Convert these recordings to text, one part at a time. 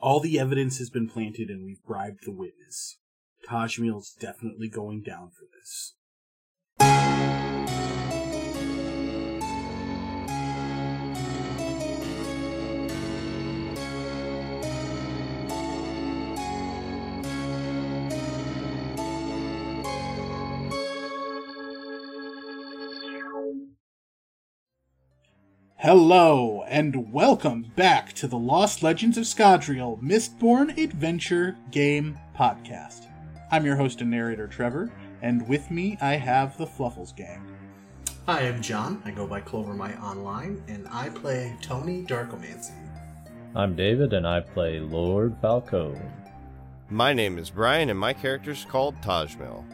All the evidence has been planted and we've bribed the witness. Tajmiel's definitely going down for this. Hello, and welcome back to the Lost Legends of Scadrial Mistborn Adventure Game Podcast. I'm your host and narrator, Trevor, and with me I have the Fluffles Gang. Hi, I'm John. I go by Clovermite Online, and I play Tony Darkomancy. I'm David, and I play Lord Falcone. My name is Brian, and my character's called Tajmil.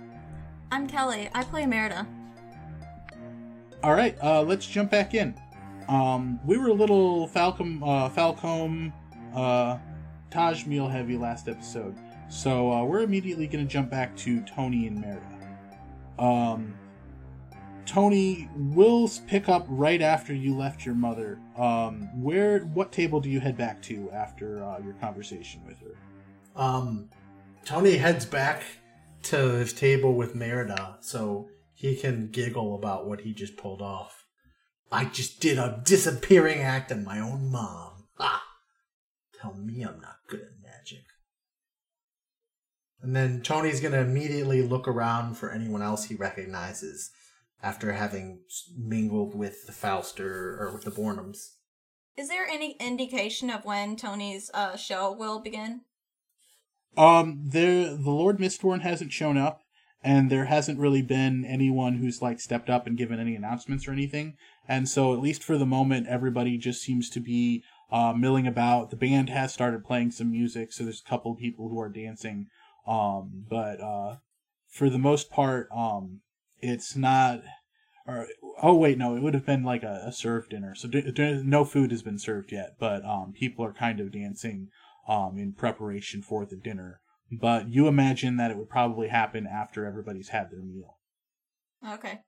I'm Kelly. I play Merida. All right, uh, let's jump back in. Um, we were a little Falcom, uh, Falcom, uh, Tajmiel heavy last episode, so uh, we're immediately going to jump back to Tony and Merida. Um, Tony, we'll pick up right after you left your mother. Um, where, what table do you head back to after uh, your conversation with her? Um, Tony heads back to his table with Merida so he can giggle about what he just pulled off. I just did a disappearing act on my own mom. Ah! Tell me I'm not good at magic. And then Tony's gonna immediately look around for anyone else he recognizes after having mingled with the Falster or with the Bornhams. Is there any indication of when Tony's uh, show will begin? Um, there, the Lord Mistborn hasn't shown up, and there hasn't really been anyone who's like stepped up and given any announcements or anything. And so, at least for the moment, everybody just seems to be uh, milling about. The band has started playing some music, so there's a couple of people who are dancing. Um, but uh, for the most part, um, it's not. Or oh wait, no, it would have been like a, a served dinner. So d- d- no food has been served yet, but um, people are kind of dancing um, in preparation for the dinner. But you imagine that it would probably happen after everybody's had their meal. Okay.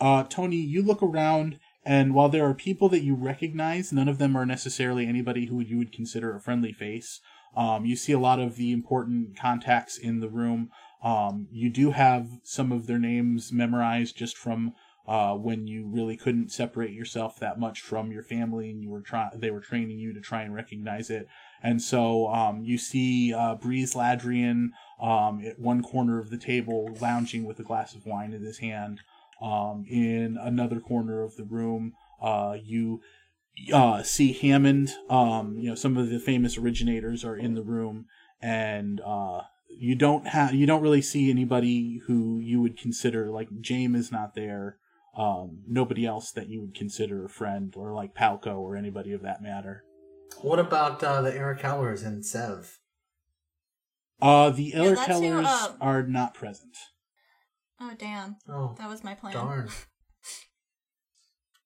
Uh, Tony, you look around, and while there are people that you recognize, none of them are necessarily anybody who you would consider a friendly face. Um, you see a lot of the important contacts in the room. Um, you do have some of their names memorized just from uh, when you really couldn't separate yourself that much from your family, and you were trying. They were training you to try and recognize it. And so um, you see uh, Breeze Ladrian um, at one corner of the table, lounging with a glass of wine in his hand. Um, in another corner of the room, uh, you uh, see Hammond. Um, you know, some of the famous originators are in the room, and uh, you don't have you don't really see anybody who you would consider like James is not there. Um, nobody else that you would consider a friend, or like Palco or anybody of that matter. What about uh, the Eric Howlers and Sev? Uh, the Yeah, Eller that's who, Kellers um, are not present. Oh damn, Oh, that was my plan. darn.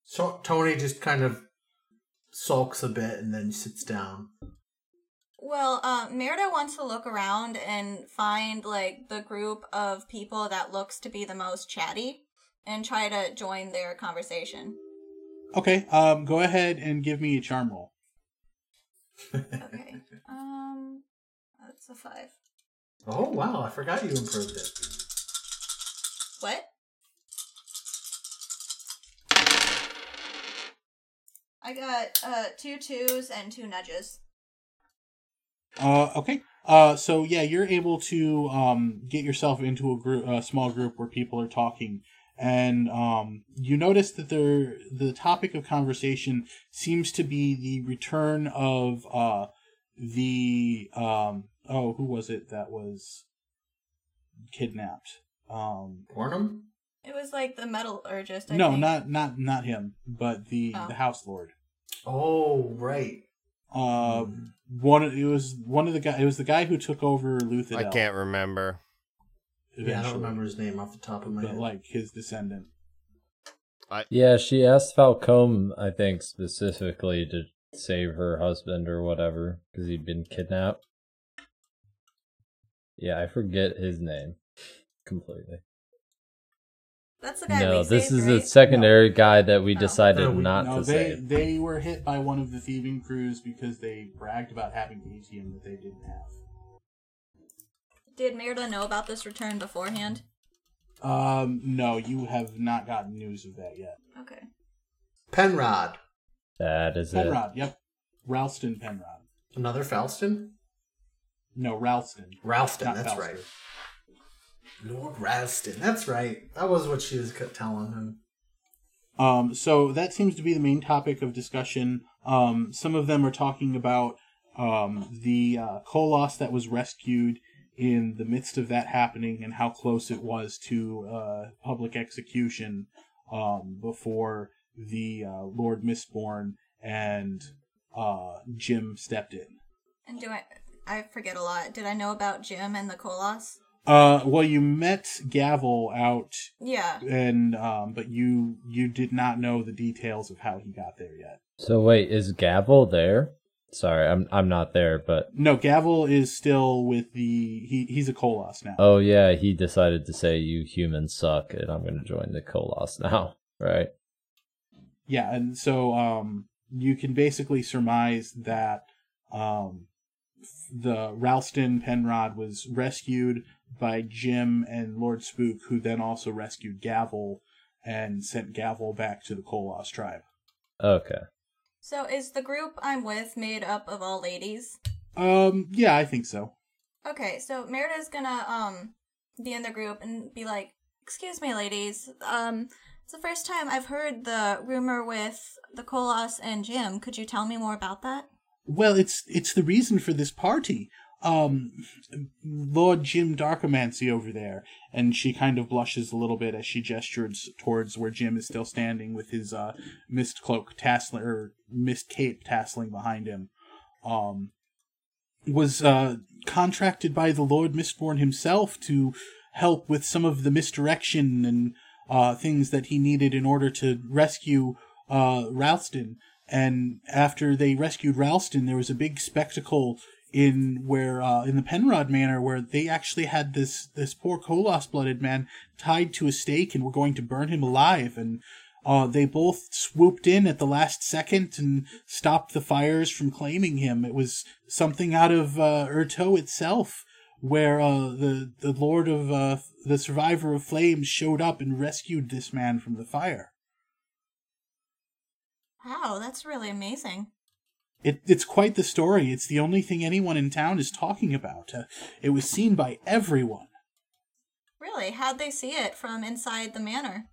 So Tony just kind of sulks a bit and then sits down. Well, uh, Merida wants to look around and find like the group of people that looks to be the most chatty, and try to join their conversation. Okay, um, go ahead and give me a charm roll. Okay. um, that's a five. Oh wow, I forgot you improved it. What? I got uh two twos and two nudges. Uh, okay. Uh, so yeah, you're able to um get yourself into a group, a small group where people are talking, and um, you notice that there the topic of conversation seems to be the return of uh the um oh who was it that was kidnapped um Bornham? It was like the metallurgist. I no think. not not not him but the Oh. the house lord Oh right. uh Hmm. one of- it was one of the guy it was the guy who took over Luthadel I can't remember. Yeah, I don't remember his name off the top of my but head. like his descendant Yeah, she asked Falcone, I think, specifically to save her husband or whatever, because he'd been kidnapped. Yeah, I forget his name completely. That's the guy no, we this saved, is right? a secondary guy that we Oh. decided No, we- not no, to they save. they were hit by one of the thieving crews because they bragged about having atium that they didn't have. Did Merida know about this return beforehand? Um, no, you have not gotten news of that yet. Okay. Penrod. That is it. Penrod, yep, Ralston Penrod. Another Falston? No, Ralston. Ralston, that's Falster. right. Lord Ralston, that's right. That was what she was telling him. Um, so that seems to be the main topic of discussion. Um, some of them are talking about um, the uh, Koloss that was rescued in the midst of that happening and how close it was to uh, public execution um, before the uh, Lord Mistborn and uh, Jim stepped in. And do I? I forget a lot. Did I know about Jim and the Koloss? Uh, well, you met Gavel out, Yeah. and um, but you you did not know the details of how he got there yet. So wait, is Gavel there? Sorry, I'm I'm not there, but No, Gavel is still with the he he's a Koloss now. oh yeah, he decided to say you humans suck, and I'm gonna join the Koloss now, right? Yeah, and so um you can basically surmise that um the Ralston Penrod was rescued by Jim and Lord Spook, who then also rescued Gavel and sent Gavel back to the Koloss tribe. Okay. So is the group I'm with made up of all ladies? Um, yeah, I think so. Okay, so Merida's gonna um be in the group and be like, "Excuse me, ladies. Um, it's the first time I've heard the rumor with the Koloss and Jim. Could you tell me more about that?" Well, it's it's the reason for this party. Um, Lord Jim Darkomancy over there, and she kind of blushes a little bit as she gestures towards where Jim is still standing with his uh mist cloak tasseling or mist cape tasseling behind him. Um, was uh contracted by the Lord Mistborn himself to help with some of the misdirection and uh things that he needed in order to rescue uh Ralston and after they rescued Ralston, there was a big spectacle in where uh, in the Penrod Manor where they actually had this this poor Koloss blooded man tied to a stake and were going to burn him alive and. Uh, they both swooped in at the last second and stopped the fires from claiming him. It was something out of uh, Urteau itself, where uh, the the Lord of uh, the Survivor of Flames showed up and rescued this man from the fire. Wow, that's really amazing. It, it's quite the story. It's the only thing anyone in town is talking about. Uh, it was seen by everyone. Really, how'd they see it from inside the manor?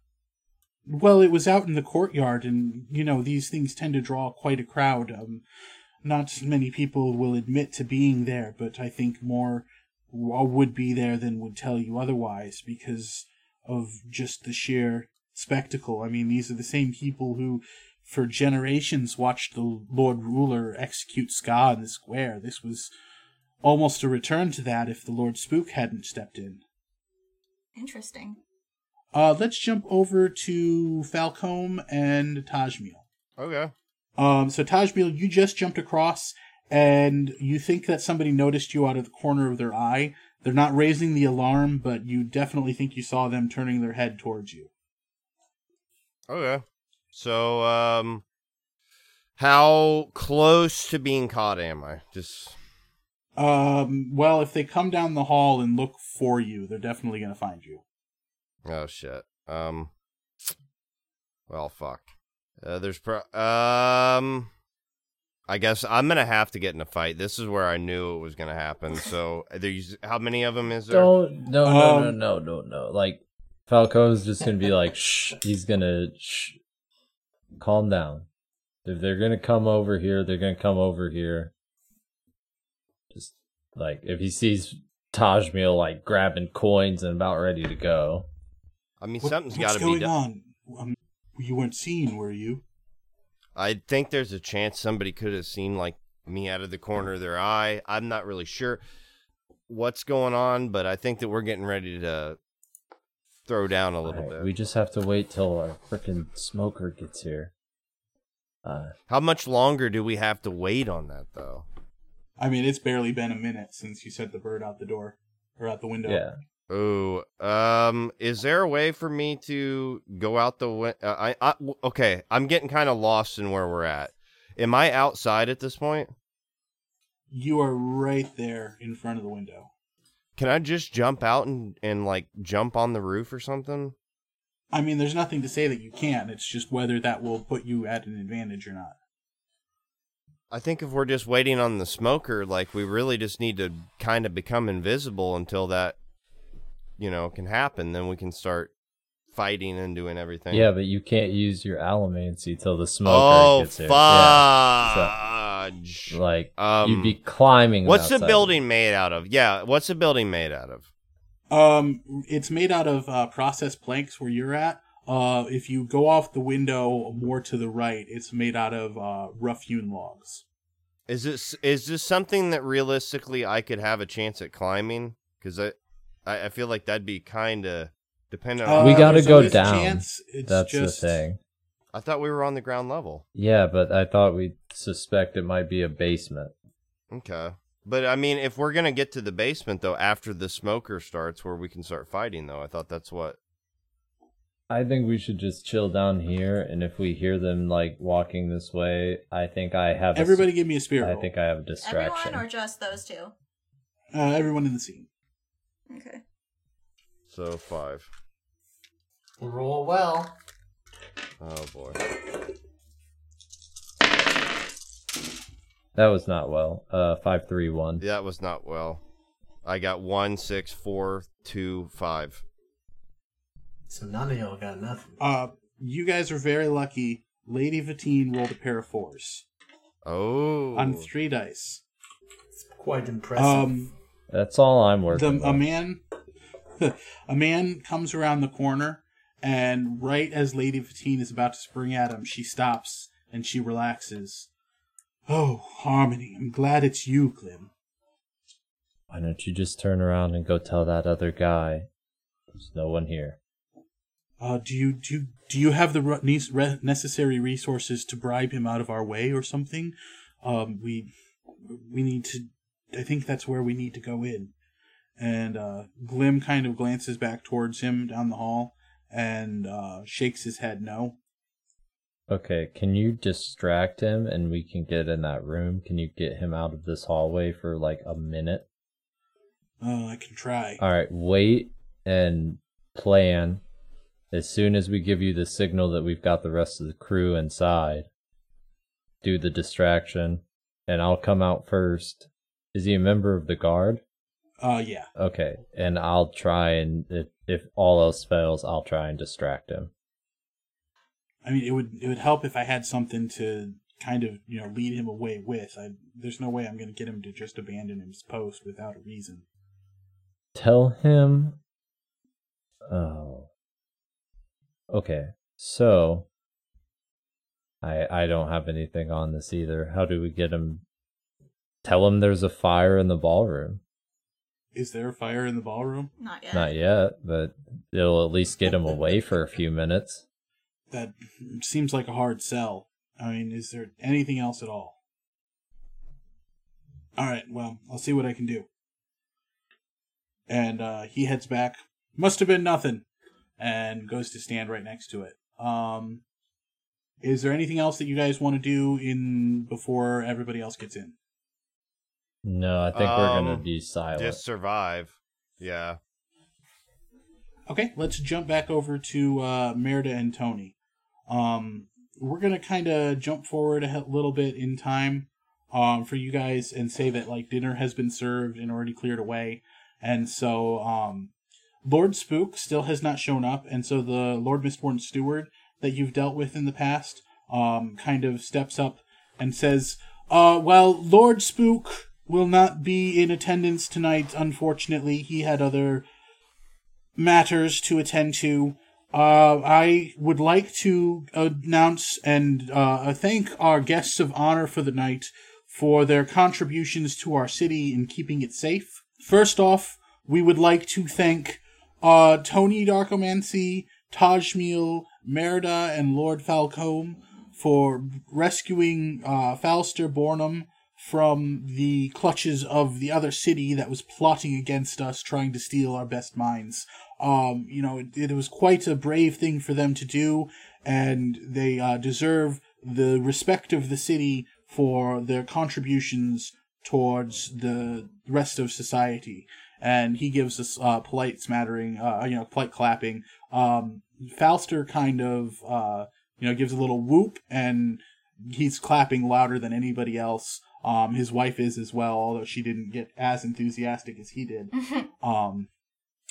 Well, it was out in the courtyard, and you know these things tend to draw quite a crowd. Um, not many people will admit to being there, but I think more would be there than would tell you otherwise because of just the sheer spectacle. I mean, these are the same people who, for generations, watched the Lord Ruler execute skaa in the square. This was almost a return to that if the Lord Spook hadn't stepped in. Interesting. Uh, let's jump over to Falcom and Tajmil. Okay. Um, so Tajmil, you just jumped across, and you think that somebody noticed you out of the corner of their eye. They're not raising the alarm, but you definitely think you saw them turning their head towards you. Okay. So, um, how close to being caught am I? Just Um, well, if they come down the hall and look for you, they're definitely going to find you. oh shit. Um. Well, fuck. Uh, there's pro. Um. I guess I'm gonna have to get in a fight. This is where I knew it was gonna happen. So, there's how many of them is there? Don't no no no Um, no no no. Like Falco's just gonna be like shh. He's gonna shh. Calm down. If they're gonna come over here, they're gonna come over here. Just like if he sees Tajmil like grabbing coins and about ready to go. I mean, What- something's what's got to going be done. on? Um, you weren't seen, were you? I think there's a chance somebody could have seen like me out of the corner of their eye. I'm not really sure what's going on, but I think that we're getting ready to throw down a little Alright, bit. We just have to wait till our freaking smoker gets here. Uh, How much longer do we have to wait on that though? I mean, it's barely been a minute since you sent the bird out the door or out the window. yeah. Ooh, um, is there a way for me to go out the win- uh, I. okay, I'm getting kind of lost in where we're at. Am I outside at this point? You are right there in front of the window. Can I just jump out and, and like jump on the roof or something? I mean, there's nothing to say that you can't. It's just whether that will put you at an advantage or not. I think if we're just waiting on the smoker, like we really just need to kind of become invisible until that, you know, can happen. Then we can start fighting and doing everything. Yeah, but you can't use your allomancy till the smoker Oh gets here. Yeah. Fudge! Like Um, you'd be climbing. What's the building made out of? Yeah, what's the building made out of? Um, it's made out of uh, processed planks where you're at. Uh, if you go off the window more to the right, it's made out of uh, rough hewn logs. Is this is this something that realistically I could have a chance at climbing? Because I, I I feel like that'd be kind of dependent on. We gotta there's go down. chance. It's That's just, the thing. I thought we were on the ground level. Yeah, but I thought we suspect it might be a basement. Okay. But I mean, if we're gonna get to the basement though, after the smoker starts, where we can start fighting though, I thought that's what. I think we should just chill down here, and if we hear them like walking this way, I think I have. a s- Everybody, give me a spirit I roll. think I have a distraction. Everyone or just those two? uh, everyone in the scene. Okay. So five. Roll well. Oh boy. That was not well. Uh, five, three, one. That was not well. I got one, six, four, two, five. So none of y'all got nothing. Uh, you guys are very lucky. Lady Vatine rolled a pair of fours Oh. on three dice. It's quite impressive. Um, That's all I'm the working. a man, a man comes around the corner, and right as Lady Vatine is about to spring at him, she stops and she relaxes. Oh, Harmony, I'm glad it's you, Glim. Why don't you just turn around and go tell that other guy? There's no one here. Uh, do you do you, do you have the re- necessary resources to bribe him out of our way or something? Um, we we need to. I think that's where we need to go in. And uh, Glim kind of glances back towards him down the hall and uh, shakes his head no. Okay, can you distract him and we can get in that room? Can you get him out of this hallway for like a minute? Uh, I can try. Alright, wait and plan. As soon as we give you the signal that we've got the rest of the crew inside, do the distraction, and I'll come out first. Is he a member of the guard? Uh, yeah. Okay, and I'll try and if, if all else fails, I'll try and distract him. I mean, it would it would help if I had something to kind of you know lead him away with. I, there's no way I'm going to get him to just abandon his post without a reason. Tell him. Oh. Okay, so. I I don't have anything on this either. How do we get him? Tell him there's a fire in the ballroom. Is there a fire in the ballroom? Not yet. Not yet, but it'll at least get him away for a few minutes. That seems like a hard sell. I mean, is there anything else at all? All right, well, I'll see what I can do. And uh, he heads back. Must have been nothing, and goes to stand right next to it. Um, is there anything else that you guys want to do in before everybody else gets in? No, I think we're gonna Um, be silent. Just survive. Yeah. Okay, let's jump back over to uh, Merida and Tony. Um, we're gonna kind of jump forward a little bit in time um, for you guys and say that like dinner has been served and already cleared away, and so um, Lord Spook still has not shown up, and so the Lord Mistborn Steward that you've dealt with in the past um, kind of steps up and says, uh, "Well, Lord Spook will not be in attendance tonight. Unfortunately, he had other." matters to attend to. Uh, I would like to announce and uh, thank our guests of honor for the night for their contributions to our city in keeping it safe. First off, we would like to thank uh, Tony Darkomancy, Tajmil, Merida, and Lord Falcombe for rescuing uh, Falster Bornham from the clutches of the other city that was plotting against us, trying to steal our best minds. Um, you know, it, it was quite a brave thing for them to do, and they uh, deserve the respect of the city for their contributions towards the rest of society. And he gives us uh, polite smattering, uh, you know, polite clapping. Um, Falster kind of, uh, you know, gives a little whoop, and he's clapping louder than anybody else. Um, his wife is as well, although she didn't get as enthusiastic as he did. um,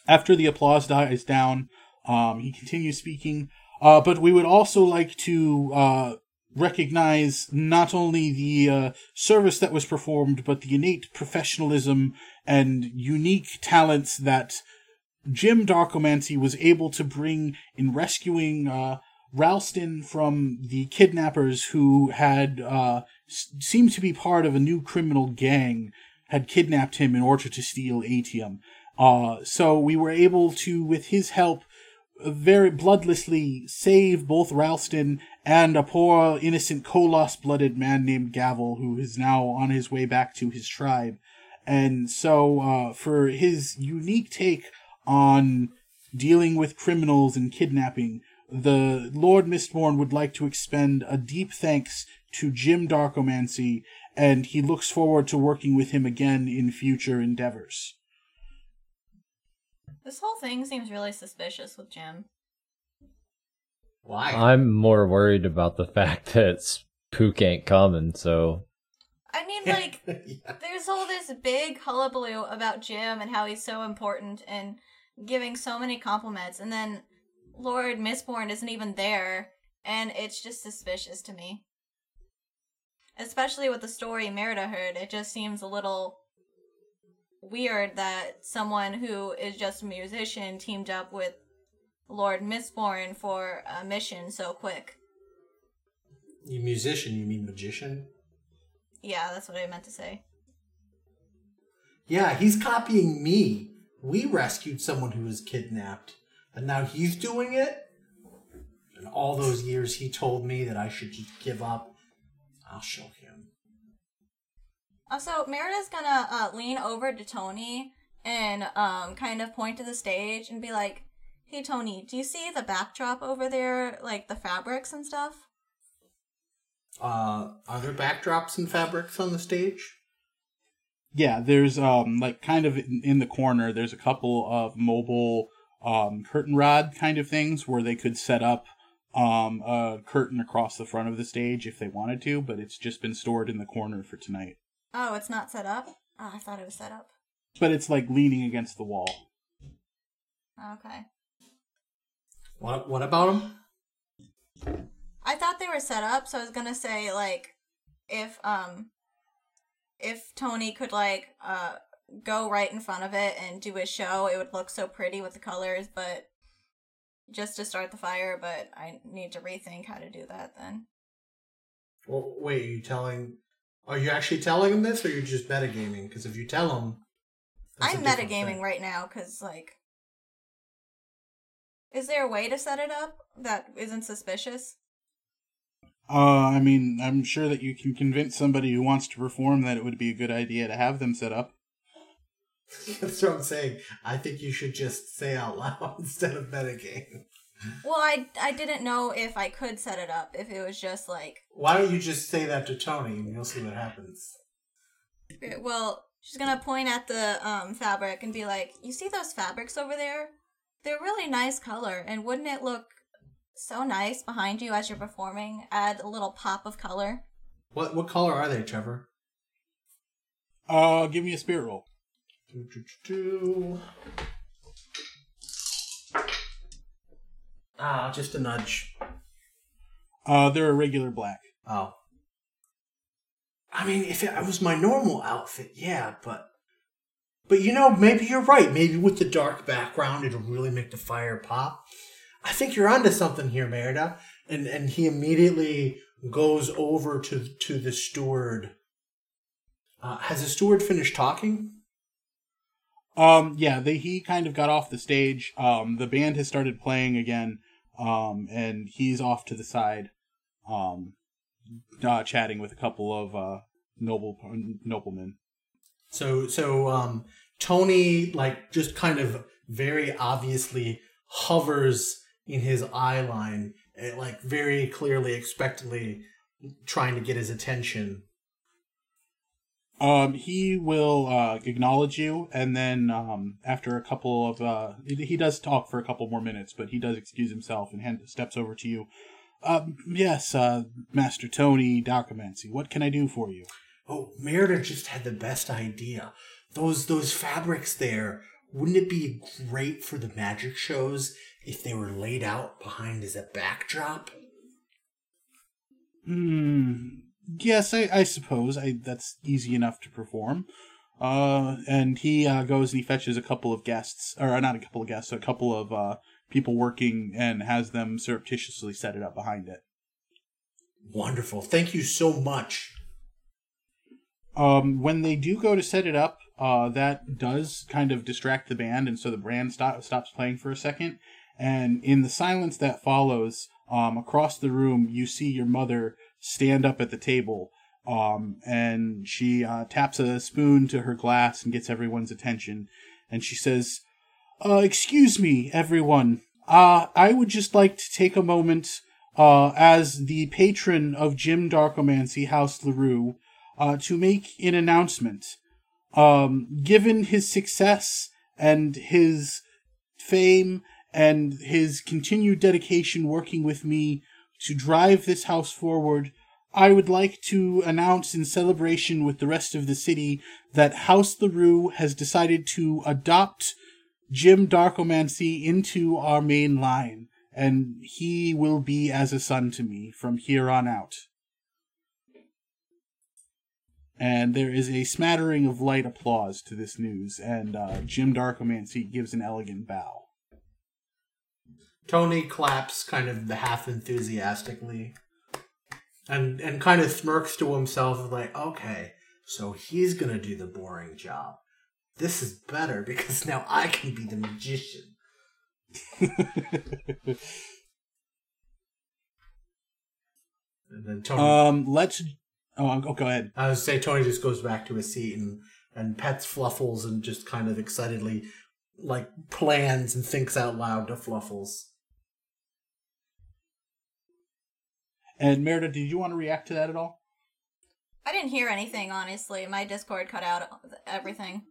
after the applause dies down, um, he continues speaking. Uh, but we would also like to uh, recognize not only the uh, service that was performed, but the innate professionalism and unique talents that Jim Darkomancy was able to bring in rescuing uh, Ralston from the kidnappers who had uh, seemed to be part of a new criminal gang, had kidnapped him in order to steal Atium. Uh, so we were able to, with his help, very bloodlessly save both Ralston and a poor innocent Koloss blooded man named Gavel, who is now on his way back to his tribe. And so, uh, for his unique take on dealing with criminals and kidnapping, the Lord Mistborn would like to expend a deep thanks to Jim Darkomancy, and he looks forward to working with him again in future endeavors. This whole thing seems really suspicious with Jim. Why? I'm more worried about the fact that Spook ain't coming, so I mean, like, Yeah. there's all this big hullabaloo about Jim and how he's so important and giving so many compliments, and then Lord Mistborn isn't even there, and it's just suspicious to me. Especially with the story Merida heard, it just seems a little weird that someone who is just a musician teamed up with Lord Mistborn for a mission so quick. You musician, you mean magician? Yeah, that's what I meant to say. Yeah, he's copying me. We rescued someone who was kidnapped, and now he's doing it? And all those years he told me that I should just give up. I'll show him. Also, Merida's gonna uh, lean over to Tony and um, kind of point to the stage and be like, "Hey, Tony, do you see the backdrop over there, like the fabrics and stuff?" Uh, are there backdrops and fabrics on the stage? Yeah, there's um like kind of in, in the corner. There's a couple of mobile um curtain rod kind of things where they could set up um a curtain across the front of the stage if they wanted to, but it's just been stored in the corner for tonight. Oh, it's not set up. Oh, I thought it was set up. But it's like leaning against the wall. Okay, What What about them? I thought they were set up, so I was gonna say like, if um, if Tony could like uh go right in front of it and do his show, it would look so pretty with the colors, but. Just to start the fire, but I need to rethink how to do that then. Well, wait, are you telling? Are you actually telling him this, or you're just metagaming? Because if you tell him, that's a I'm different metagaming thing. right now because, like, is there a way to set it up that isn't suspicious? Uh, I mean, I'm sure that you can convince somebody who wants to perform that it would be a good idea to have them set up. That's what I'm saying. I think you should just say out loud instead of metagame. Well, I I didn't know if I could set it up if it was just like, Why don't you just say that to Tony and you'll see what happens? well, she's gonna point at the um fabric and be like, "You see those fabrics over there? They're really nice color, and wouldn't it look so nice behind you as you're performing? Add a little pop of color." What What color are they, Trevor? Uh, give me a spirit roll. Do, do, do. Ah, just a nudge. Uh, they're a regular black. Oh. I mean, if it was my normal outfit, yeah, but. But you know, maybe you're right. Maybe with the dark background, it'll really make the fire pop. I think you're onto something here, Merida. And and he immediately goes over to to the steward. Uh, has the steward finished talking? Um, yeah, they he kind of got off the stage. Um, the band has started playing again. Um, and he's off to the side, um, uh, chatting with a couple of uh noble nobleman. So so um Tony like just kind of very obviously hovers in his eye line, eh, like very clearly, expectantly trying to get his attention. Um, he will uh, acknowledge you, and then um, after a couple of uh, he does talk for a couple more minutes, but he does excuse himself and hand, steps over to you. Um, yes, uh, Master Tony Darkomancy, what can I do for you? Oh, Merida just had the best idea. Those those fabrics there, wouldn't it be great for the magic shows if they were laid out behind as a backdrop? Hmm. Yes, I, I suppose I that's easy enough to perform. Uh, and he uh, goes and he fetches a couple of guests, or not a couple of guests, a couple of uh, people working, and has them surreptitiously set it up behind it. Wonderful. Thank you so much. Um, when they do go to set it up, uh, that does kind of distract the band, and so the band stop, stops playing for a second. And in the silence that follows, um, across the room, you see your mother stand up at the table, um, and she uh, taps a spoon to her glass and gets everyone's attention. And she says, uh, "Excuse me, everyone. Uh, I would just like to take a moment, uh, as the patron of Jim Darkomancy House LaRue, uh, to make an announcement. Um, given his success and his fame and his continued dedication working with me to drive this house forward, I would like to announce in celebration with the rest of the city that House LaRue has decided to adopt Jim Darkomancy into our main line, and he will be as a son to me from here on out. And there is a smattering of light applause to this news, and uh, Jim Darkomancy gives an elegant bow. Tony claps kind of half enthusiastically and and kind of smirks to himself like, okay, so he's gonna do the boring job. This is better because now I can be the magician. And then Tony um, let's. Oh, oh, go ahead. I would say Tony just goes back to his seat and and pets Fluffles and just kind of excitedly like plans and thinks out loud to Fluffles. And Merida, did you want to react to that at all? I didn't hear anything, honestly. My Discord cut out everything.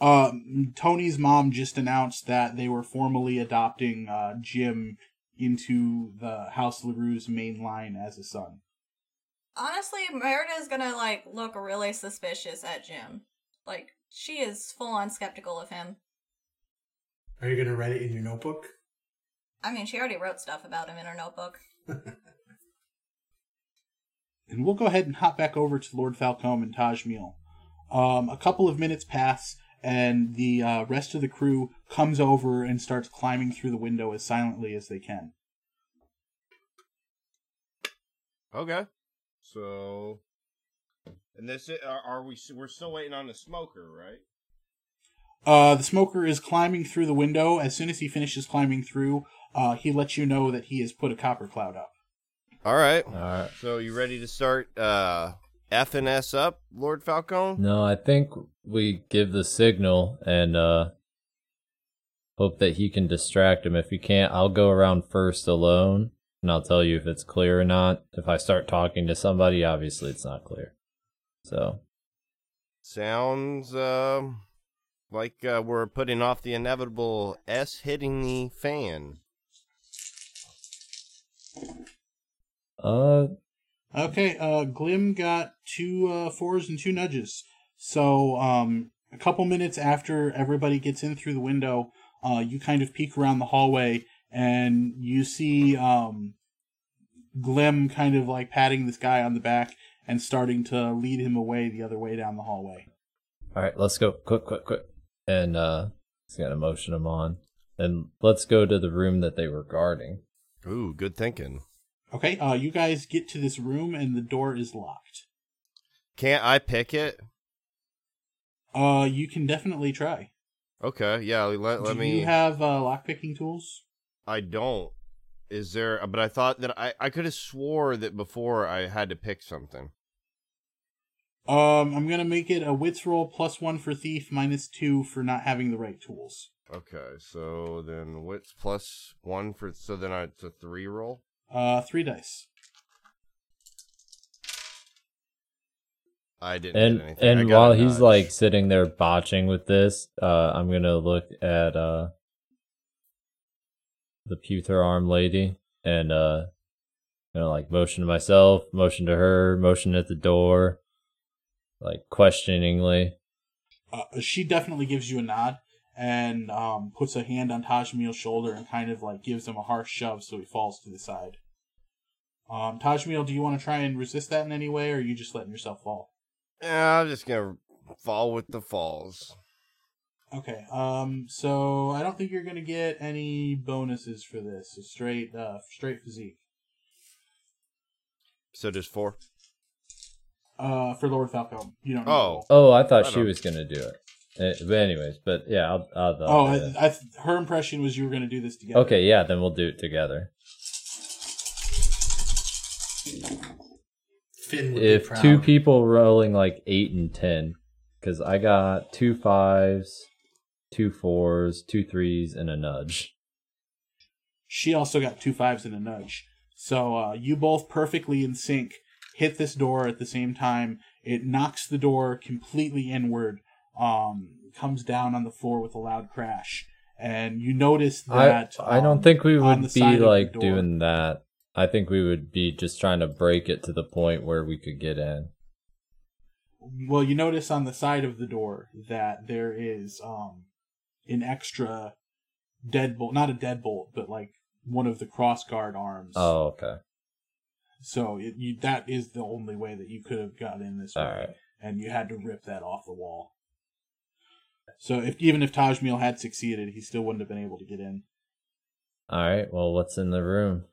Um, Tony's mom just announced that they were formally adopting uh, Jim into the House LaRue's main line as a son. Honestly, Merida's gonna, like, look really suspicious at Jim. Like, she is full on skeptical of him. Are you gonna write it in your notebook? I mean, she already wrote stuff about him in her notebook. And we'll go ahead and hop back over to Lord Falcom and Taj Meal. Um, a couple of minutes pass, and the uh, rest of the crew comes over and starts climbing through the window as silently as they can. Okay. So, and this are, are we? We're still waiting on the smoker, right? Uh, the smoker is climbing through the window. As soon as he finishes climbing through, uh, he lets you know that he has put a copper cloud up. All right. All right. So you ready to start uh F and S up, Lord Falcone? No, I think we give the signal and uh hope that he can distract him. If he can't, I'll go around first alone and I'll tell you if it's clear or not. If I start talking to somebody, obviously it's not clear. So, Sounds um like uh, we're putting off the inevitable S hitting the fan. Uh Okay, uh, Glim got two uh, fours and two nudges. So, um, a couple minutes after everybody gets in through the window, uh, you kind of peek around the hallway and you see um, Glim kind of like patting this guy on the back and starting to lead him away the other way down the hallway. all right, let's go. Quick, quick, quick. And uh he's gonna motion him on. And let's go to the room that they were guarding. Ooh, good thinking. Okay, uh, you guys get to this room and the door is locked. Can't I pick it? Uh, you can definitely try. Okay, yeah. Let, let Do me. you have uh, lockpicking tools? I don't. Is there? But I thought that I I could have swore that before I had to pick something. Um, I'm gonna make it a wits roll plus one for thief, minus two for not having the right tools. Okay, so then wits plus one for so then I, it's a three roll. Uh, three dice. I didn't And get anything. And got while he's nudge. like sitting there botching with this, uh, I'm gonna look at uh the pewter arm lady and uh, you know, like motion to myself, motion to her, motion at the door, like questioningly. Uh, she definitely gives you a nod and um, puts a hand on Tajmiel's shoulder and kind of like gives him a harsh shove so he falls to the side. Um, Tajmiel, do you want to try and resist that in any way, or are you just letting yourself fall? yeah, I'm just gonna fall with the falls. Okay. Um. So I don't think you're gonna get any bonuses for this. So straight, uh, straight physique. So just four. Uh, for Lord Falcone, you don't. Oh. to. Oh, I thought I she don't- was gonna do it. Eh, but anyways, but yeah, I'll. I'll, I'll Oh, I. I, her impression was you were gonna do this together. okay, yeah, then we'll do it together. Finn would be If proud. two people rolling like eight and ten, because I got two fives, two fours, two threes, and a nudge. She also got two fives and a nudge. So uh, you both perfectly in sync hit this door at the same time. It knocks the door completely inward. Um, comes down on the floor with a loud crash, and you notice that. I I um, don't think we would be like door- doing that. I think we would be just trying to break it to the point where we could get in. Well, you notice on the side of the door that there is um an extra deadbolt, not a deadbolt, but like one of the cross guard arms. Oh, okay. So it, you, that is the only way that you could have got in this way, All right. and you had to rip that off the wall. So if even if Tajmiel had succeeded, he still wouldn't have been able to get in. All right. Well, what's in the room?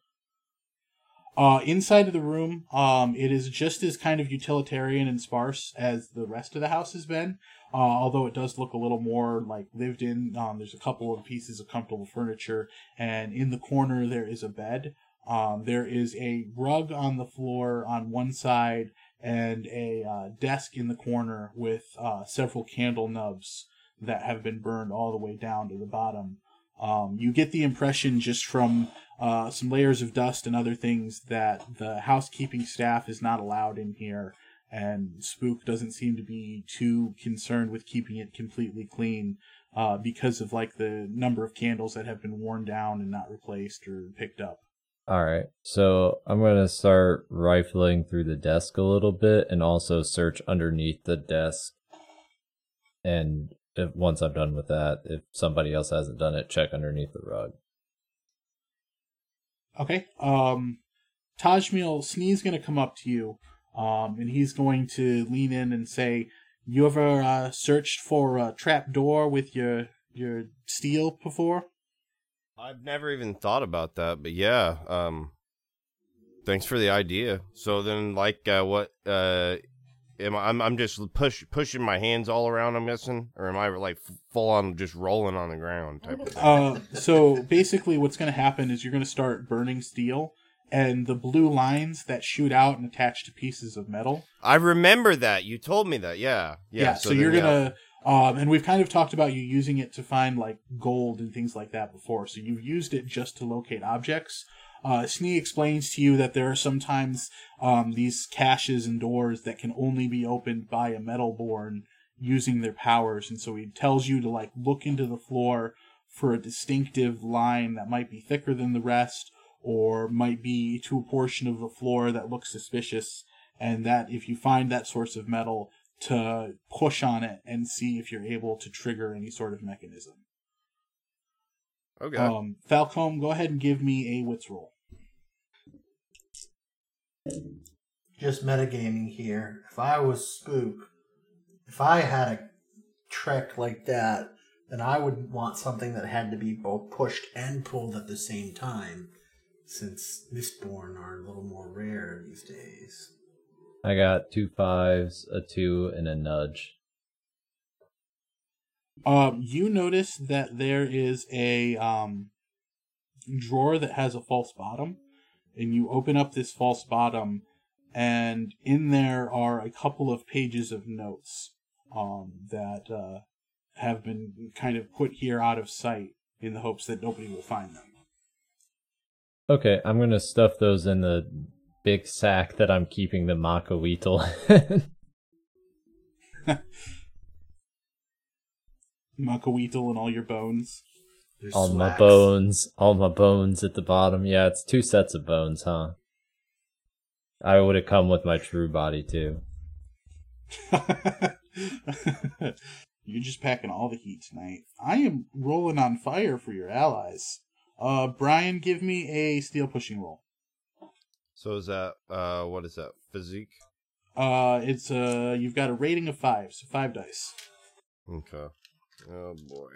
Uh, inside of the room, um, it is just as kind of utilitarian and sparse as the rest of the house has been. Uh, although it does look a little more like lived in. Um, there's a couple of pieces of comfortable furniture, and in the corner there is a bed. Um, there is a rug on the floor on one side and a uh, desk in the corner with uh, several candle nubs that have been burned all the way down to the bottom. Um, you get the impression just from uh, some layers of dust and other things that the housekeeping staff is not allowed in here, and Spook doesn't seem to be too concerned with keeping it completely clean uh, because of like the number of candles that have been worn down and not replaced or picked up. All right. So I'm going to start rifling through the desk a little bit and also search underneath the desk. And if once I'm done with that, if somebody else hasn't done it, check underneath the rug. Okay. Um, Tajmiel Snee's going to come up to you, um, and he's going to lean in and say, "You ever uh, searched for a trap door with your your steel before?" I've never even thought about that, but yeah. Um, thanks for the idea. So then, like, uh, what? Uh, am I? I'm, I'm just push pushing my hands all around. I'm guessing, or am I like full on just rolling on the ground type of thing? Uh, so basically, what's going to happen is you're going to start burning steel, and the blue lines that shoot out and attach to pieces of metal. I remember that you told me that. Yeah, yeah. so, then, you're gonna. Um, and we've kind of talked about you using it to find like gold and things like that before. So you've used it just to locate objects. Uh, Snee explains to you that there are sometimes um, these caches and doors that can only be opened by a metalborn using their powers, and so he tells you to like look into the floor for a distinctive line that might be thicker than the rest, or might be to a portion of the floor that looks suspicious, and that if you find that source of metal, to push on it and see if you're able to trigger any sort of mechanism. Okay. Um, Falcom, go ahead and give me a wits roll. Just metagaming here. If I was Spook, if I had a trek like that, then I would want something that had to be both pushed and pulled at the same time, since Mistborn are a little more rare these days. I got two fives, a two, and a nudge. Um, you notice that there is a um, drawer that has a false bottom, and you open up this false bottom, and in there are a couple of pages of notes um, that uh, have been kind of put here out of sight in the hopes that nobody will find them. Okay, I'm gonna stuff those in the big sack that I'm keeping the Mako Weetle. Muckweetle and all your bones. There's all my bones, all my bones at the bottom. Yeah, it's two sets of bones, huh? I would have come with my true body too. You're just packing all the heat tonight. I am rolling on fire for your allies. Uh, Brian, give me a steel pushing roll. So is that uh what is that? Physique? Uh, it's uh, you've got a rating of five, so five dice. Okay. Oh boy.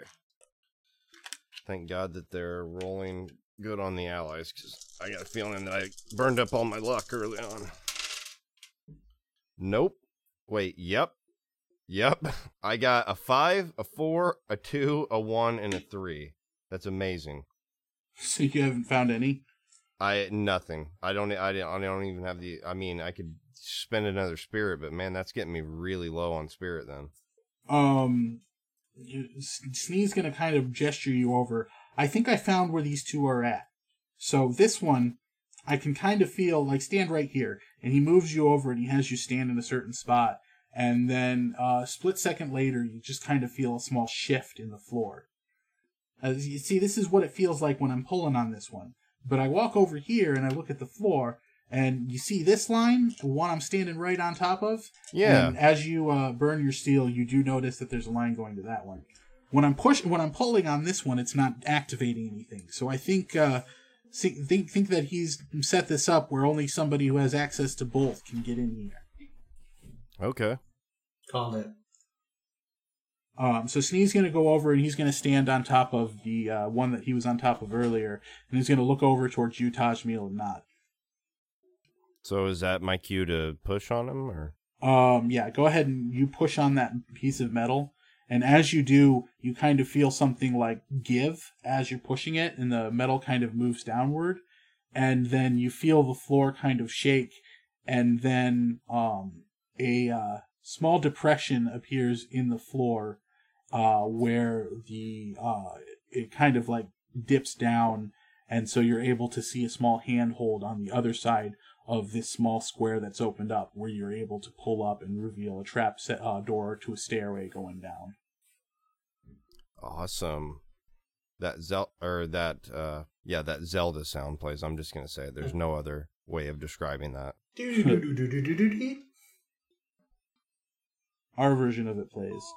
Thank God that they're rolling good on the allies, because I got a feeling that I burned up all my luck early on. Nope. Wait, yep. Yep. I got a five, a four, a two, a one, and a three. That's amazing. So you haven't found any. I nothing. I don't. I don't. I don't even have the. I mean, I could spend another spirit, but man, that's getting me really low on spirit. Then. Um, you- S- gonna kind of gesture you over. I think I found where these two are at. So this one, I can kind of feel like stand right here, and he moves you over, and he has you stand in a certain spot, and then uh, split second later, you just kind of feel a small shift in the floor. As you see, this is what it feels like when I'm pulling on this one. But I walk over here and I look at the floor, and you see this line, the one I'm standing right on top of. Yeah. And as you uh, burn your steel, you do notice that there's a line going to that one. When I'm push, when I'm pulling on this one, it's not activating anything. So I think, uh, see, think think that he's set this up where only somebody who has access to both can get in here. Okay. Called it. Um, so Snee's going to go over and he's going to stand on top of the uh, one that he was on top of earlier, and he's going to look over towards you, Tajmeel, and nod. So is that my cue to push on him, or? Um, yeah, go ahead and you push on that piece of metal. And as you do, you kind of feel something like give as you're pushing it, and the metal kind of moves downward. And then you feel the floor kind of shake, and then um, a uh, small depression appears in the floor uh, where the uh, it kind of like dips down, and so you're able to see a small handhold on the other side of this small square that's opened up where you're able to pull up and reveal a trap set, uh, door to a stairway going down. Awesome. That Zel or that uh yeah, that Zelda sound plays. I'm just gonna say it. there's no other way of describing that. Our version of it plays.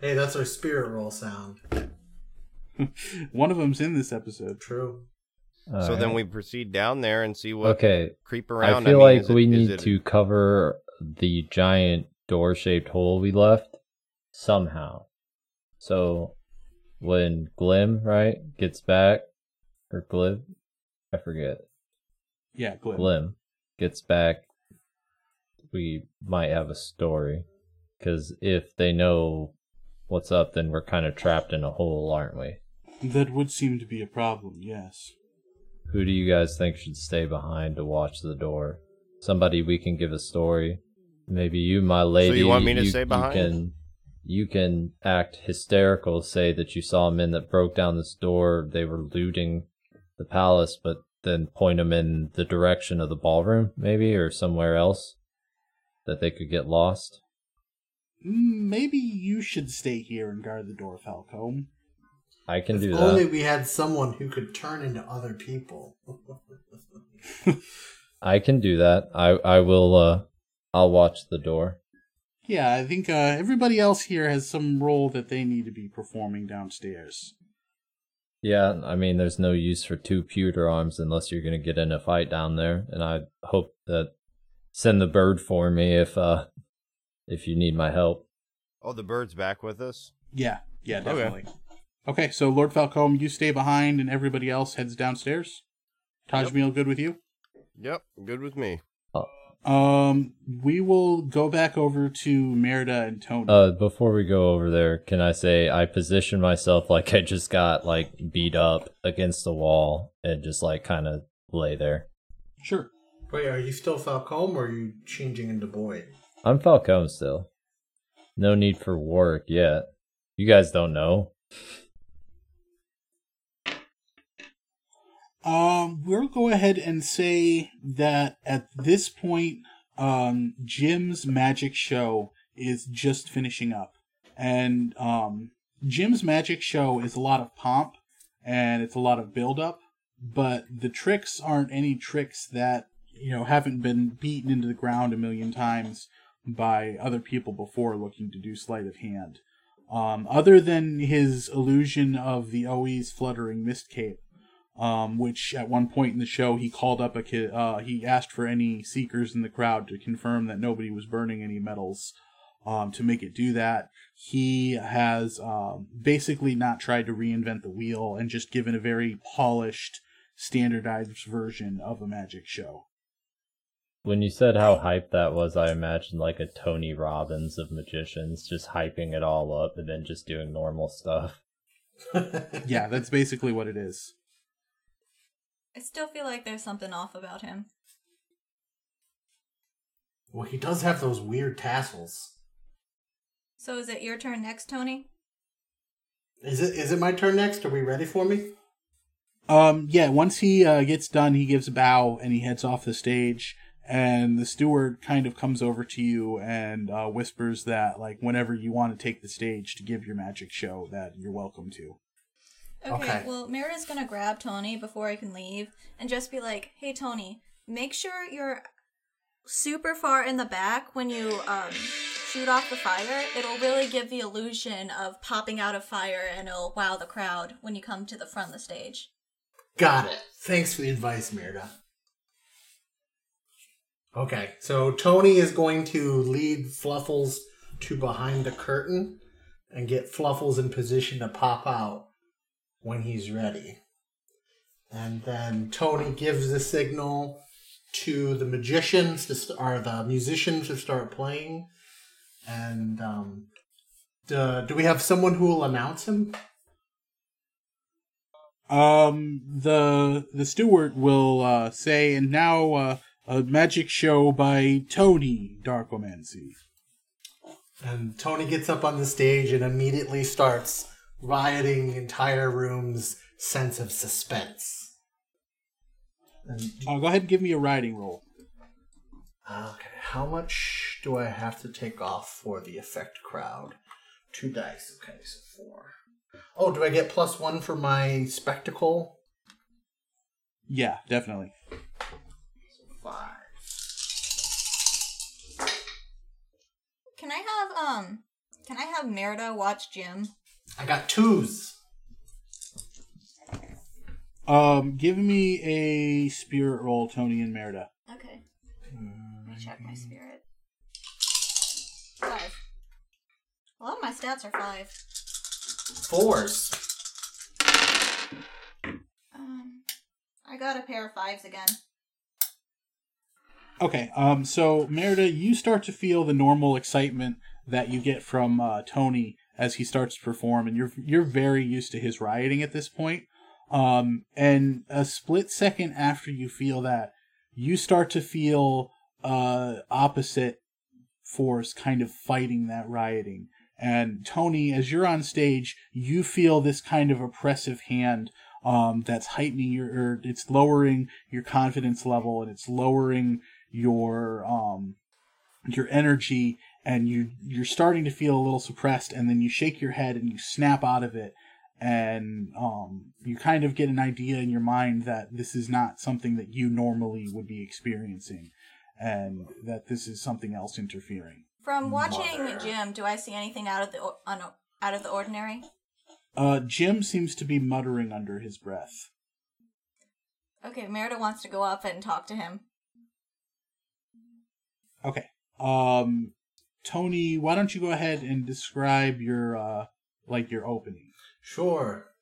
Hey, that's our spirit roll sound. One of them's in this episode. True. So then we proceed down there and see what Okay, creep around. I around. feel mean, like is it- we need it- to cover the giant door-shaped hole we left somehow. So when Glim right gets back, or Glib, I forget. Yeah, Glim. Glim gets back, we might have a story. Because if they know what's up, then we're kind of trapped in a hole, aren't we? That would seem to be a problem, yes. Who do you guys think should stay behind to watch the door? Somebody we can give a story. Maybe you, my lady. So you want me to stay behind? You can, you can act hysterical, say that you saw men that broke down this door. They were looting the palace, but then point them in the direction of the ballroom, maybe, or somewhere else that they could get lost. Mm, Maybe you should stay here and guard the door, Falcom. I can If do that. only we had someone who could turn into other people. I can do that. I I will. Uh, I'll watch the door. Yeah, I think uh, everybody else here has some role that they need to be performing downstairs. Yeah, I mean, there's no use for two pewter arms unless you're gonna get in a fight down there, and I hope that send the bird for me if uh if you need my help. Oh, the bird's back with us. Yeah, yeah, definitely. Okay, so Lord Falcom, you stay behind, and everybody else heads downstairs. Tajmeel, good with you? Yep, good with me. Um, we will go back over to Merida and Tony. Uh, before we go over there, can I say I position myself like I just got like beat up against the wall and just like kind of lay there. Sure. Wait, are you still Falcom or are you changing into Boyd? I'm Falcone still. No need for work yet. You guys don't know. Um, we'll go ahead and say that at this point, um, Jim's magic show is just finishing up, and um, Jim's magic show is a lot of pomp and it's a lot of build up, but the tricks aren't any tricks that you know haven't been beaten into the ground a million times by other people before looking to do sleight of hand. Um, other than his illusion of the always fluttering mist cape, um, which at one point in the show he called up a kid. Uh, he asked for any seekers in the crowd to confirm that nobody was burning any metals. Um, to make it do that, he has um, basically not tried to reinvent the wheel and just given a very polished, standardized version of a magic show. When you said how hyped that was, I imagined like a Tony Robbins of magicians just hyping it all up and then just doing normal stuff. Yeah, that's basically what it is. I still feel like there's something off about him. Well, he does have those weird tassels. So is it your turn next, Tony? Is it is it my turn next? Are we ready for me? Um, yeah, once he uh, gets done, he gives a bow and he heads off the stage. And the steward kind of comes over to you and uh, whispers that, like, whenever you want to take the stage to give your magic show, that you're welcome to. Okay, Okay. well, Merida's gonna grab Tony before I can leave and just be like, hey, Tony, make sure you're super far in the back when you um, shoot off the fire. It'll really give the illusion of popping out of fire and it'll wow the crowd when you come to the front of the stage. Got it. Thanks for the advice, Merida. Okay, so Tony is going to lead Fluffles to behind the curtain and get Fluffles in position to pop out when he's ready. And then Tony gives the signal to the magicians to st- or the musicians to start playing. And um, do, do we have someone who will announce him? Um, the the steward will uh, say, and now uh, a magic show by Tony Darkomancy. And Tony gets up on the stage and immediately starts rioting the entire room's sense of suspense. And, Uh, go ahead and give me a rioting roll. okay, how much do I have to take off for the effect crowd? Two dice. Okay, so four. Oh, do I get plus one for my spectacle? Yeah, definitely. Five. Can I have um can I have Merida watch Jim? I got twos. Um, give me a spirit roll, Tony and Merida. Okay. Let me check my spirit. Five. A lot of my stats are five. Fours. Um I got a pair of fives again. Okay, um, so Merida, you start to feel the normal excitement that you get from uh, Tony as he starts to perform, and you're you're very used to his rioting at this point. Um, and a split second after you feel that, you start to feel uh, opposite force kind of fighting that rioting. And Tony, as you're on stage, you feel this kind of oppressive hand um, that's heightening your, or it's lowering your confidence level, and it's lowering your um your energy and you you're starting to feel a little suppressed and then you shake your head and you snap out of it and um you kind of get an idea in your mind that this is not something that you normally would be experiencing and that this is something else interfering From watching Mother. Jim, do I see anything out of the or- out of the ordinary? uh jim seems to be muttering under his breath Okay, Merida wants to go up and talk to him. okay um tony why don't you go ahead and describe your uh like your opening Sure.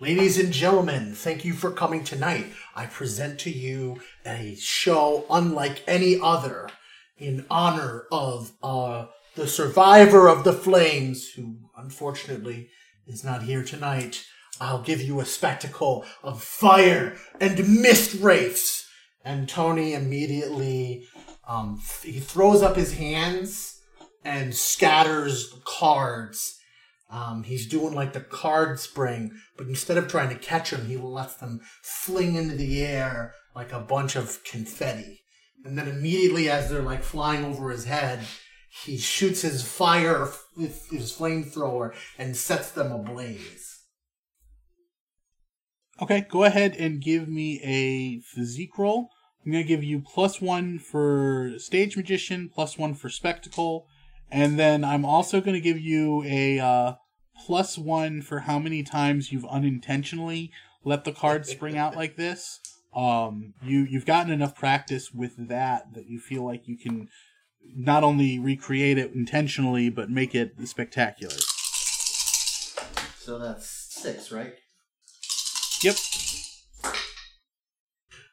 Ladies and gentlemen, thank you for coming tonight. I present to you a show unlike any other in honor of uh, the survivor of the flames, who unfortunately is not here tonight. I'll give you a spectacle of fire and mist wraiths and Tony immediately um, he throws up his hands and scatters cards. Um, he's doing like the card spring, but instead of trying to catch them, he lets them fling into the air like a bunch of confetti. And then immediately, as they're like flying over his head, he shoots his fire with his flamethrower and sets them ablaze. Okay, go ahead and give me a physique roll. I'm going to give you plus one for stage magician, plus one for spectacle, and then I'm also going to give you a uh, plus one for how many times you've unintentionally let the card spring out like this. Um, you you've gotten enough practice with that that you feel like you can not only recreate it intentionally but make it spectacular. So that's six, right? Yep.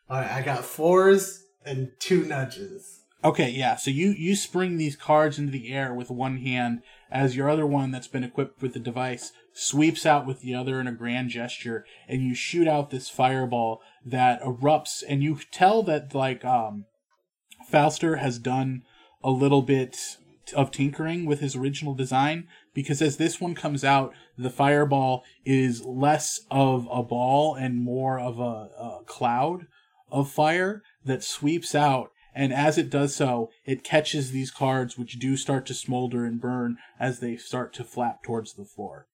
All right, I got fours and two nudges. Okay, yeah. So you you spring these cards into the air with one hand as your other one that's been equipped with the device sweeps out with the other in a grand gesture and you shoot out this fireball that erupts and you tell that like um Fauster has done a little bit of tinkering with his original design because as this one comes out the fireball is less of a ball and more of a, a cloud of fire that sweeps out and as it does so, it catches these cards, which do start to smolder and burn as they start to flap towards the floor.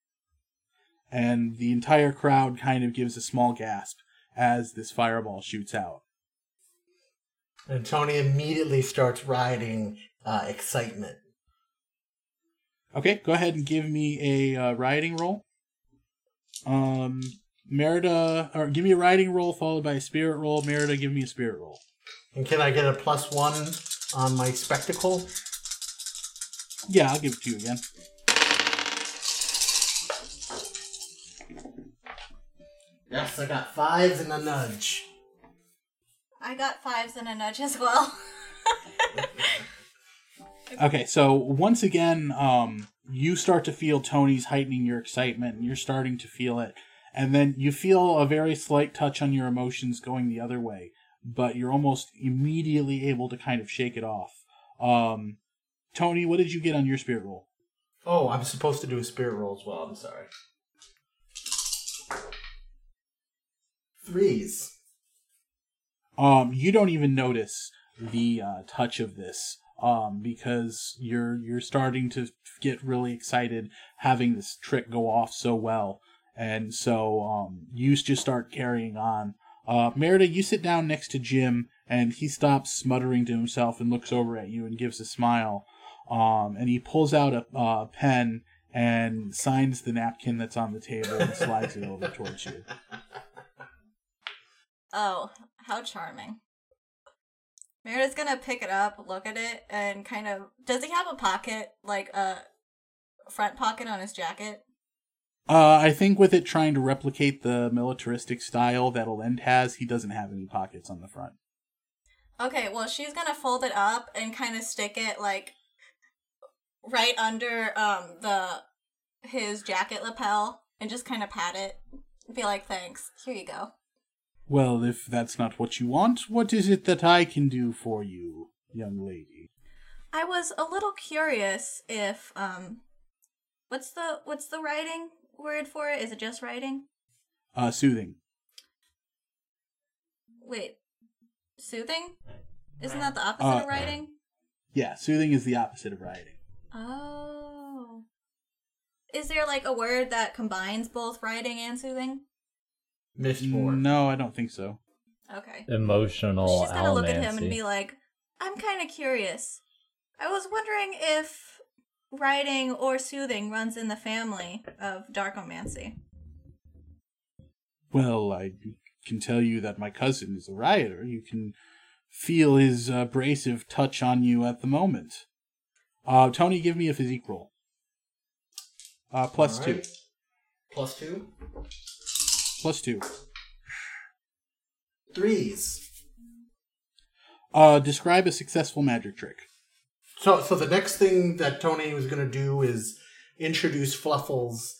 And the entire crowd kind of gives a small gasp as this fireball shoots out. And Tony immediately starts rioting uh, excitement. Okay, go ahead and give me a uh, rioting roll. Um, Merida, or give me a rioting roll followed by a spirit roll. Merida, give me a spirit roll. And can I get a plus one on my spectacle? Yeah, I'll give it to you again. Yes, I got fives and a nudge. I got fives and a nudge as well. Okay, so once again, um, you start to feel Tony's heightening your excitement, and you're starting to feel it, and then you feel a very slight touch on your emotions going the other way, but you're almost immediately able to kind of shake it off. Um, Tony, what did you get on your spirit roll? Oh, I'm supposed to do a spirit roll as well. I'm sorry. Threes. Um, you don't even notice the uh, touch of this, um, because you're you're starting to get really excited having this trick go off so well, and so um, you just start carrying on. Uh, Merida, you sit down next to Jim, and he stops smuttering to himself and looks over at you and gives a smile. Um, and he pulls out a uh, pen and signs the napkin that's on the table and slides it over towards you. oh, how charming. Merida's gonna pick it up, look at it, and kind of. Does he have a pocket, like a front pocket on his jacket? Uh, I think with it trying to replicate the militaristic style that Elend has, he doesn't have any pockets on the front. Okay, well, she's gonna fold it up and kind of stick it like right under um the his jacket lapel and just kind of pat it. Be like, "Thanks. Here you go." Well, if that's not what you want, what is it that I can do for you, young lady? I was a little curious if um what's the what's the rioting word for it? Is it just rioting? Uh, soothing. Wait. Soothing? Isn't that the opposite Uh, of rioting? Yeah, soothing is the opposite of rioting. Oh. Is there like a word that combines both rioting and soothing? Mistborn. No, I don't think so. Okay. Emotional She's gonna look at him and be like, I'm kind of curious. I was wondering if rioting or soothing runs in the family of darkomancy. Well, I can tell you that my cousin is a rioter. You can feel his abrasive touch on you at the moment. Uh, Tony, give me a physique roll. Uh, plus All two. Plus two. Plus two. Threes. Uh, describe a successful magic trick. So, so the next thing that Tony was gonna do is introduce Fluffles,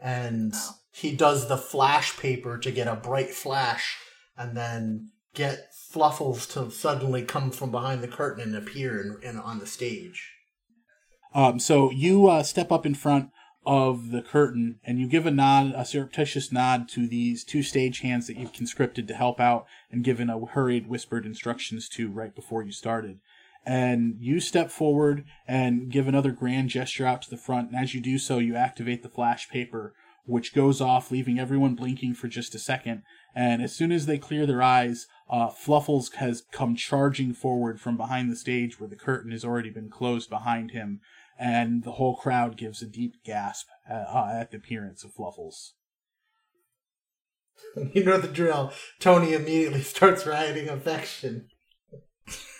and Oh. he does the flash paper to get a bright flash, and then get Fluffles to suddenly come from behind the curtain and appear in, in, on the stage. Um, so you uh, step up in front of the curtain and you give a nod, a surreptitious nod to these two stage hands that you've conscripted to help out and given a hurried, whispered instructions to right before you started. And you step forward and give another grand gesture out to the front. And as you do so, you activate the flash paper, which goes off, leaving everyone blinking for just a second. And as soon as they clear their eyes, uh, Fluffles has come charging forward from behind the stage where the curtain has already been closed behind him and the whole crowd gives a deep gasp at, uh, at the appearance of Fluffles. You know the drill. Tony immediately starts rioting affection.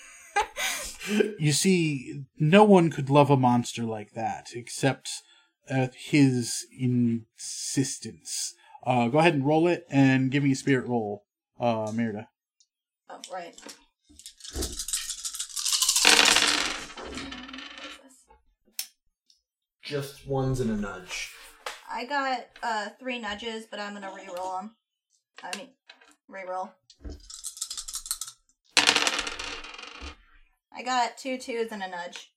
you see, no one could love a monster like that except at his insistence. Uh, go ahead and roll it and give me a spirit roll, uh, Merida. Oh, right. Just ones and a nudge. I got uh three nudges, but I'm gonna re-roll them. I mean, re-roll. I got two twos and a nudge.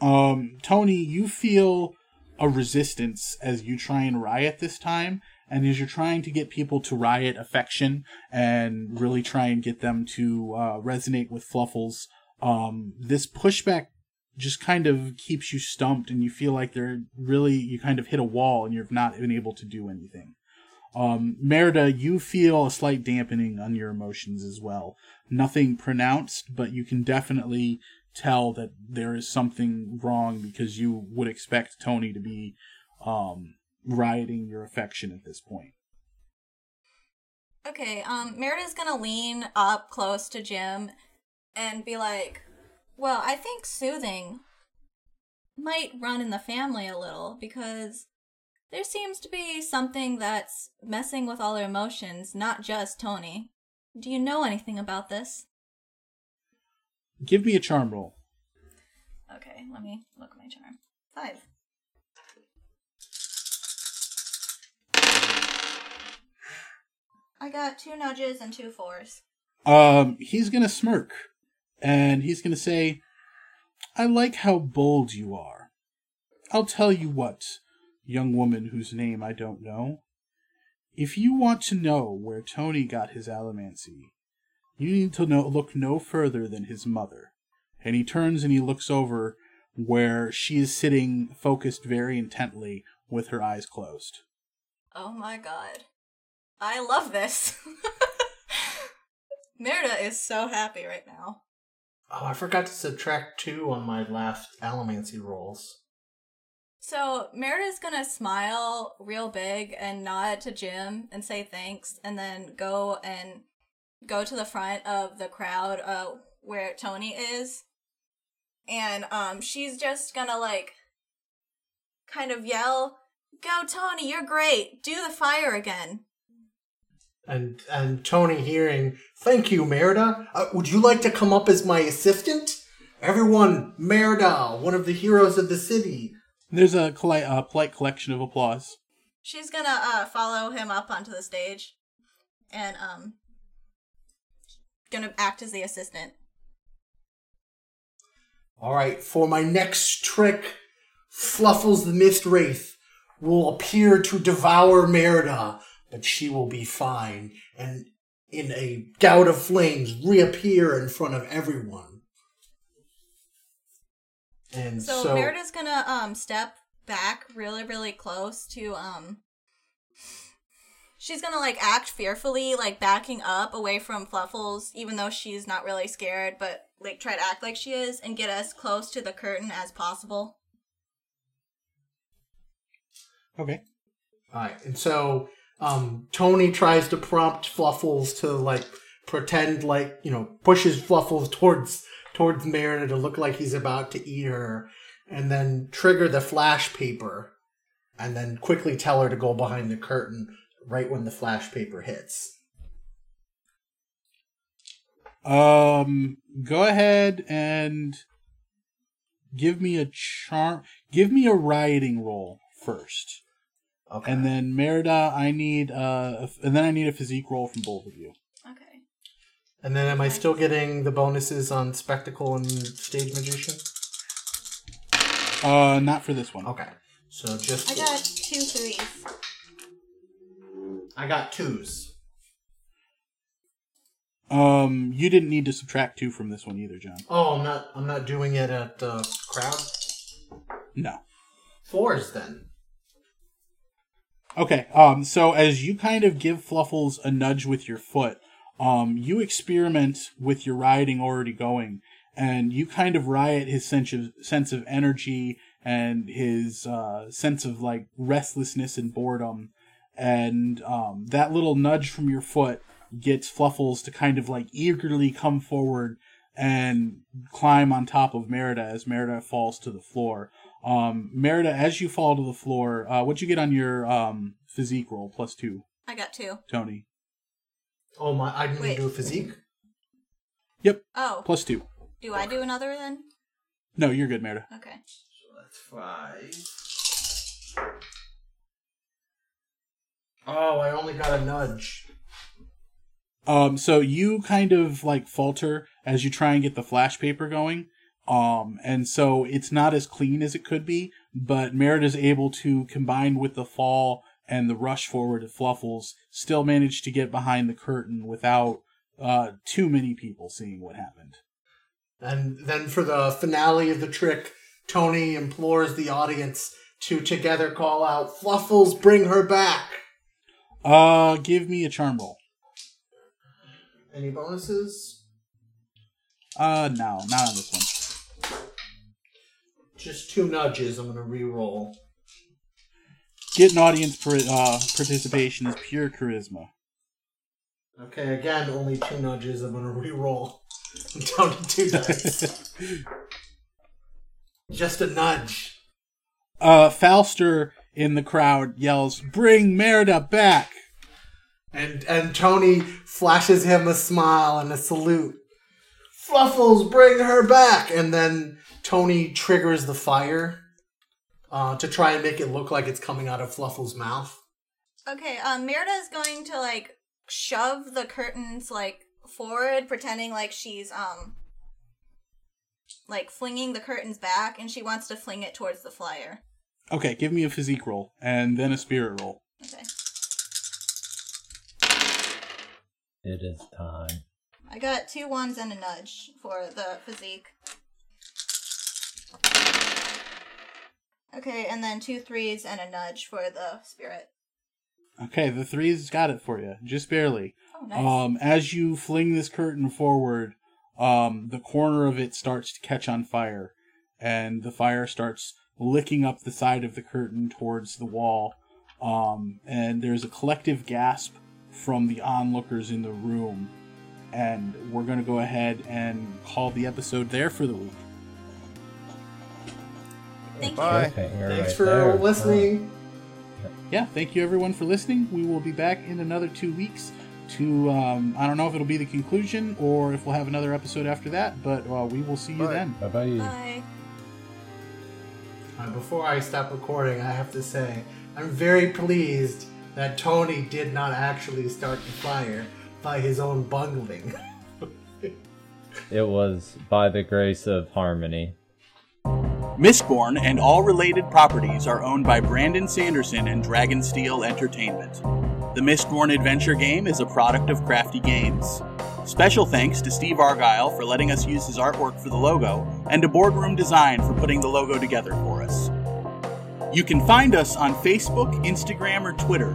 Um, Tony, you feel a resistance as you try and riot this time, and as you're trying to get people to riot affection and really try and get them to uh, resonate with Fluffles, um, this pushback just kind of keeps you stumped and you feel like they're really you kind of hit a wall and you've not been able to do anything um, merida you feel a slight dampening on your emotions as well. Nothing pronounced but you can definitely tell that there is something wrong because you would expect tony to be um, rioting your affection at this point. Okay um merida's gonna lean up close to jim and be like well, I think soothing might run in the family a little because there seems to be something that's messing with all their emotions, not just Tony. Do you know anything about this? Give me a charm roll. Okay, let me look at my charm. Five. I got two nudges and two fours. Um, he's gonna smirk and he's to say, I like how bold you are. I'll tell you what, young woman whose name I don't know. If you want to know where Tony got his allomancy, you need to know, look no further than his mother. And he turns and he looks over where she is sitting, focused very intently, with her eyes closed. Oh my god. I love this. Merida is so happy right now. Oh, I forgot to subtract two on my last allomancy rolls. So Merida's gonna smile real big and nod to Jim and say thanks, and then go and go to the front of the crowd uh, where Tony is, and um, she's just gonna like kind of yell, "Go, Tony! You're great! Do the fire again!" and and Tony hearing, "Thank you, Merida. Uh, would you like to come up as my assistant?" Everyone, Merida, one of the heroes of the city. There's a polite, uh, polite collection of applause. She's gonna uh, follow him up onto the stage, and um, gonna act as the assistant. All right, for my next trick, Fluffles the Mist Wraith will appear to devour Merida but she will be fine and in a gout of flames reappear in front of everyone. And so, so Merida's gonna um step back really, really close to um she's gonna like act fearfully, like backing up away from Fluffles, even though she's not really scared, but like try to act like she is and get as close to the curtain as possible. Okay. Alright, and so um, Tony tries to prompt Fluffles to like pretend like you know pushes Fluffles towards towards Merida to look like he's about to eat her, and then trigger the flash paper, and then quickly tell her to go behind the curtain right when the flash paper hits. Um, go ahead and give me a charm. Give me a rioting roll first. Okay. And then Merida, I need uh, and then I need a physique roll from both of you. Okay. And then am I still getting the bonuses on spectacle and stage magician? Uh, not for this one. Okay. So just I got two threes. I got twos. Um, you didn't need to subtract two from this one either, John. Oh, I'm not. I'm not doing it at uh, crowd No. fours then. Okay. Um. So as you kind of give Fluffles a nudge with your foot, um, you experiment with your rioting already going, and you kind of riot his sense of sense of energy and his uh, sense of like restlessness and boredom, and um, that little nudge from your foot gets Fluffles to kind of like eagerly come forward and climb on top of Merida as Merida falls to the floor. Um, Merida, as you fall to the floor, uh, what'd you get on your um, physique roll? Plus two, I got two. Tony. Oh my! I didn't Wait. do a physique. Yep, Oh, plus two. do I do another then? No, you're good, Merida. Okay. So that's five. Oh, I only got a nudge. Um, so you kind of like falter as you try and get the flash paper going. Um, and so it's not as clean as it could be, but Merida's able to combine with the fall and the rush forward of Fluffles, still managed to get behind the curtain without uh, too many people seeing what happened. And then for the finale of the trick, Tony implores the audience to together call out, "Fluffles, bring her back." Uh, give me a charm roll. Any bonuses? Uh, no, not on this one. Just two nudges. I'm gonna re-roll. Getting audience par- uh, participation is pure charisma. Okay, again, only two nudges. I'm gonna re-roll. I'm down to two dice. Just a nudge. Uh, Falster in the crowd yells, "Bring Merida back!" And and Tony flashes him a smile and a salute. Fluffles, bring her back! And then Tony triggers the fire uh, to try and make it look like it's coming out of Fluffles' mouth. Okay, um, Merida is going to like shove the curtains like forward, pretending like she's um like flinging the curtains back, and she wants to fling it towards the flyer. Okay, give me a physique roll and then a spirit roll. Okay, It is time. I got two ones and a nudge for the physique. Okay, and then two threes and a nudge for the spirit. Okay, the three's got it for you, just barely. Oh, nice. Um, as you fling this curtain forward, um, the corner of it starts to catch on fire, and the fire starts licking up the side of the curtain towards the wall. Um, and there's a collective gasp from the onlookers in the room, and we're going to go ahead and call the episode there for the week. Thank you. Bye. Cliffhanger Thanks right for there. listening. yeah, thank you everyone for listening. We will be back in another two weeks to, um, I don't know if it'll be the conclusion or if we'll have another episode after that, but uh, we will see you Bye. then. Bye bye. Bye. Uh, before I stop recording, I have to say I'm very pleased that Tony did not actually start the fire by his own bungling. It was by the grace of harmony. Mistborn and all related properties are owned by Brandon Sanderson and Dragonsteel Entertainment. The Mistborn adventure game is a product of Crafty Games. Special thanks to Steve Argyle for letting us use his artwork for the logo, and to Boardroom Design for putting the logo together for us. You can find us on Facebook, Instagram, or Twitter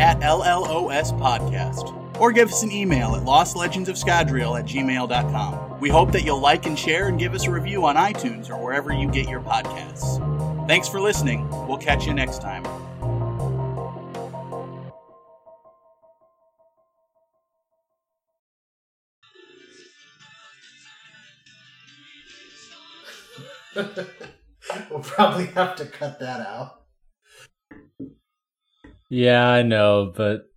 at LLOS Podcast, or give us an email at lostlegendsofscadrial at gmail.com. We hope that you'll like and share and give us a review on iTunes or wherever you get your podcasts. Thanks for listening. We'll catch you next time. we'll probably have to cut that out. Yeah, I know, but